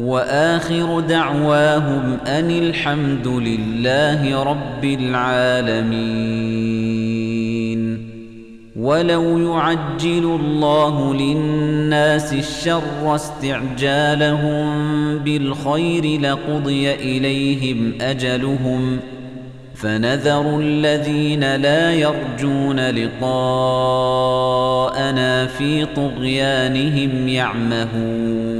وآخر دعواهم أن الحمد لله رب العالمين. ولو يعجل الله للناس الشر استعجالهم بالخير لقضي إليهم أجلهم. فنذر الذين لا يرجون لقاءنا في طغيانهم يعمهون.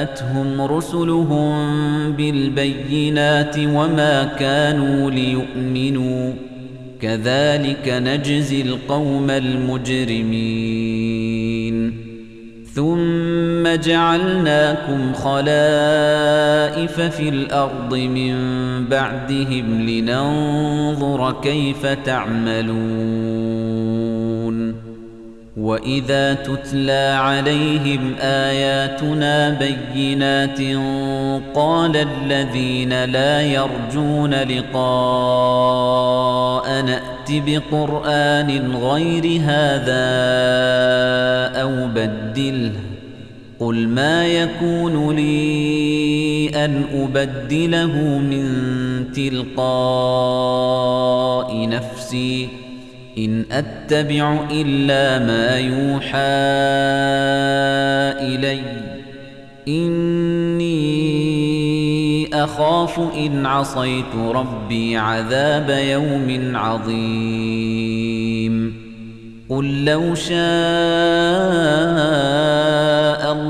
وَجَاءَتْهُمْ رُسُلُهُم بِالْبَيِّنَاتِ وَمَا كَانُوا لِيُؤْمِنُوا. كذلك نجزي القوم المجرمين. ثم جعلناكم خلائف في الأرض من بعدهم لننظر كيف تعملون. وإذا تتلى عليهم آياتنا بينات قال الذين لا يرجون لقاء نأت بقرآن غير هذا أو بدله قل ما يكون لي أن أبدله من تلقاء نفسي إن أتبع إلا ما يوحى إلي. إني أخاف إن عصيت ربي عذاب يوم عظيم. قل لو شاء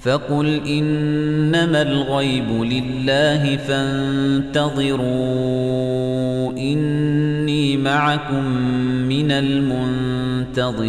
فقل إنما الغيب لله فانتظروا إني معكم من المنتظرين.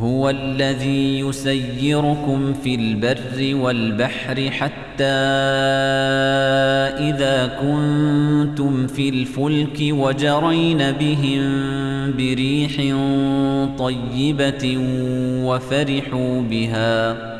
هو الذي يسيركم في البر والبحر حتى إذا كنتم في الفلك وجرين بهم بريح طيبة وفرحوا بها.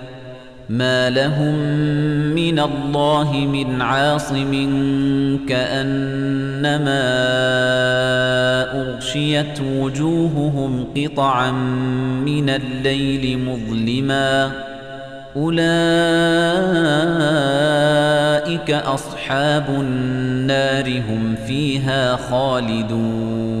ما لهم من الله من عاصم كأنما أغشيت وجوههم قطعا من الليل مظلما أولئك أصحاب النار هم فيها خالدون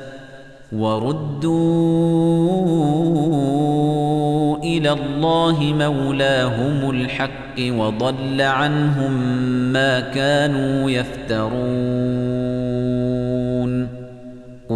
وردوا إلى الله مولاهم الحق وضل عنهم ما كانوا يفترون.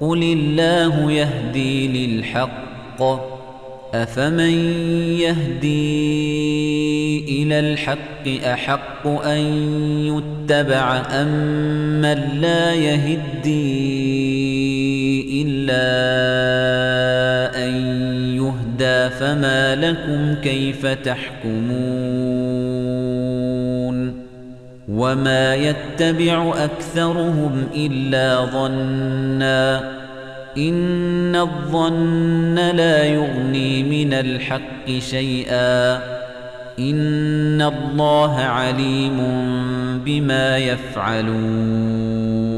قل الله يهدي للحق. أفمن يهدي إلى الحق أحق أن يتبع أم من لا يهدي إلا أن يهدى فما لكم كيف تحكمون وما يتبع أكثرهم إلا ظنّا إن الظن لا يغني من الحق شيئا إن الله عليم بما يفعلون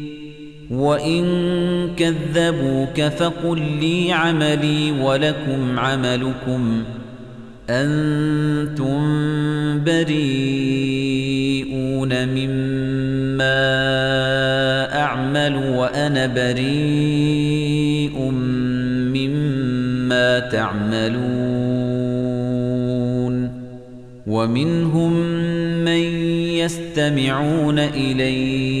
وإن كذبوك فقل لي عملي ولكم عملكم أنتم بريئون مما أعمل وأنا بريء مما تعملون ومنهم من يستمعون إليك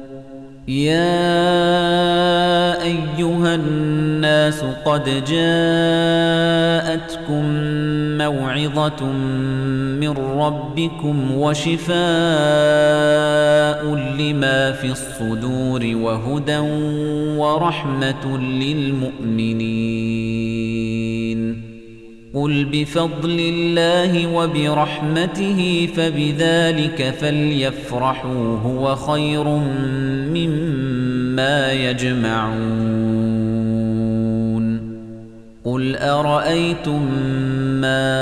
يا أيها الناس قد جاءتكم موعظة من ربكم وشفاء لما في الصدور وهدى ورحمة للمؤمنين. قل بفضل الله وبرحمته فبذلك فليفرحوا هو خير مما يجمعون. قل أرأيتم ما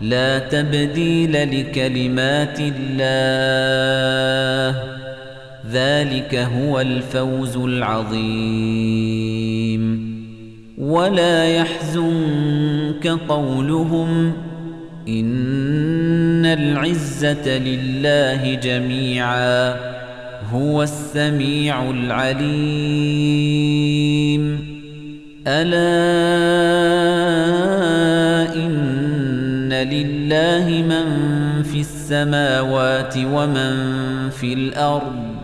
لا تبديل لكلمات الله. ذلك هو الفوز العظيم. ولا يحزنك قولهم إن العزة لله جميعا هو السميع العليم. ألا إن لله من في السماوات ومن في الأرض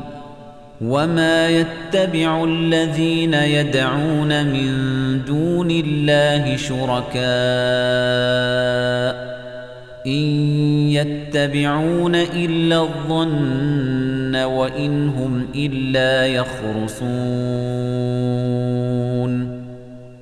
وما يتبع الذين يدعون من دون الله شركاء إن يتبعون إلا الظن وإن هم إلا يخرصون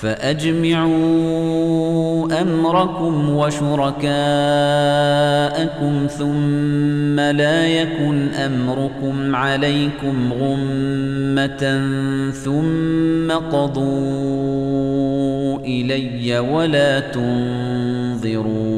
فأجمعوا أمركم وشركاءكم ثم لا يكن أمركم عليكم غمة ثم قضوا إلي ولا تنظرون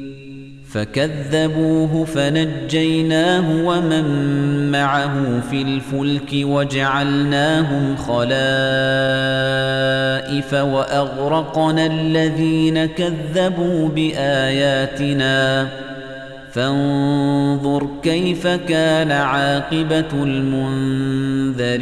فكذبوه فنجيناه ومن معه في الفلك وجعلناهم خلائف وأغرقنا الذين كذبوا بآياتنا. فانظر كيف كان عاقبة المنذرين.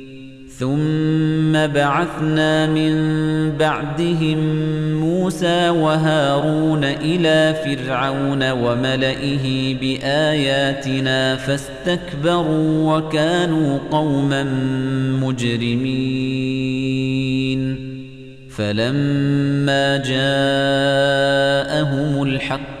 ثم بعثنا من بعدهم موسى وهارون إلى فرعون وملئه بآياتنا فاستكبروا وكانوا قوما مجرمين. فلما جاءهم الحق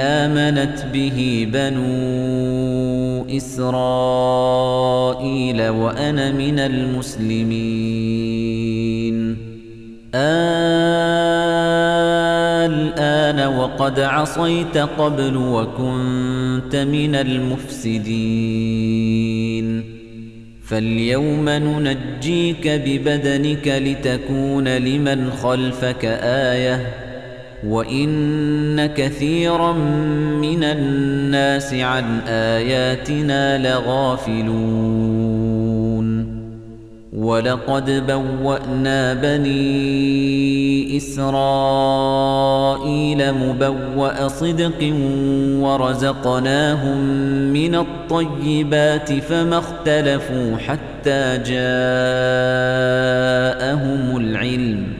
آمنت به بنو إسرائيل وأنا من المسلمين. الآن وقد عصيت قبل وكنت من المفسدين. فاليوم ننجيك ببدنك لتكون لمن خلفك آية. وإن كثيرا من الناس عن آياتنا لغافلون ولقد بوأنا بني إسرائيل مبوأ صدق ورزقناهم من الطيبات فما اختلفوا حتى جاءهم العلم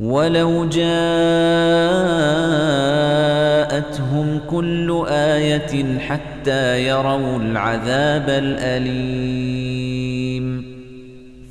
ولو جاءتهم كل آية حتى يروا العذاب الأليم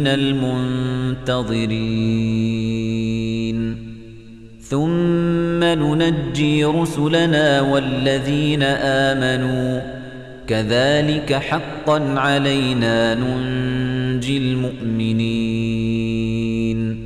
من المنتظرين. ثم ننجي رسلنا والذين آمنوا. كذلك حقا علينا ننجي المؤمنين.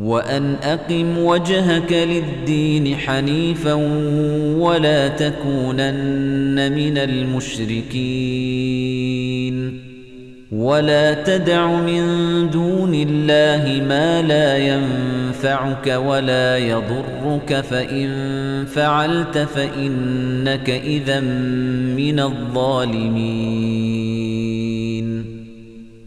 وأن أقم وجهك للدين حنيفا ولا تكونن من المشركين. ولا تدع من دون الله ما لا ينفعك ولا يضرك فإن فعلت فإنك إذا من الظالمين.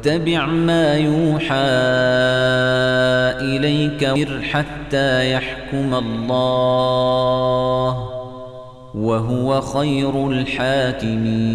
واتبع ما يوحى إليك حتى يحكم الله وهو خير الحاكمين.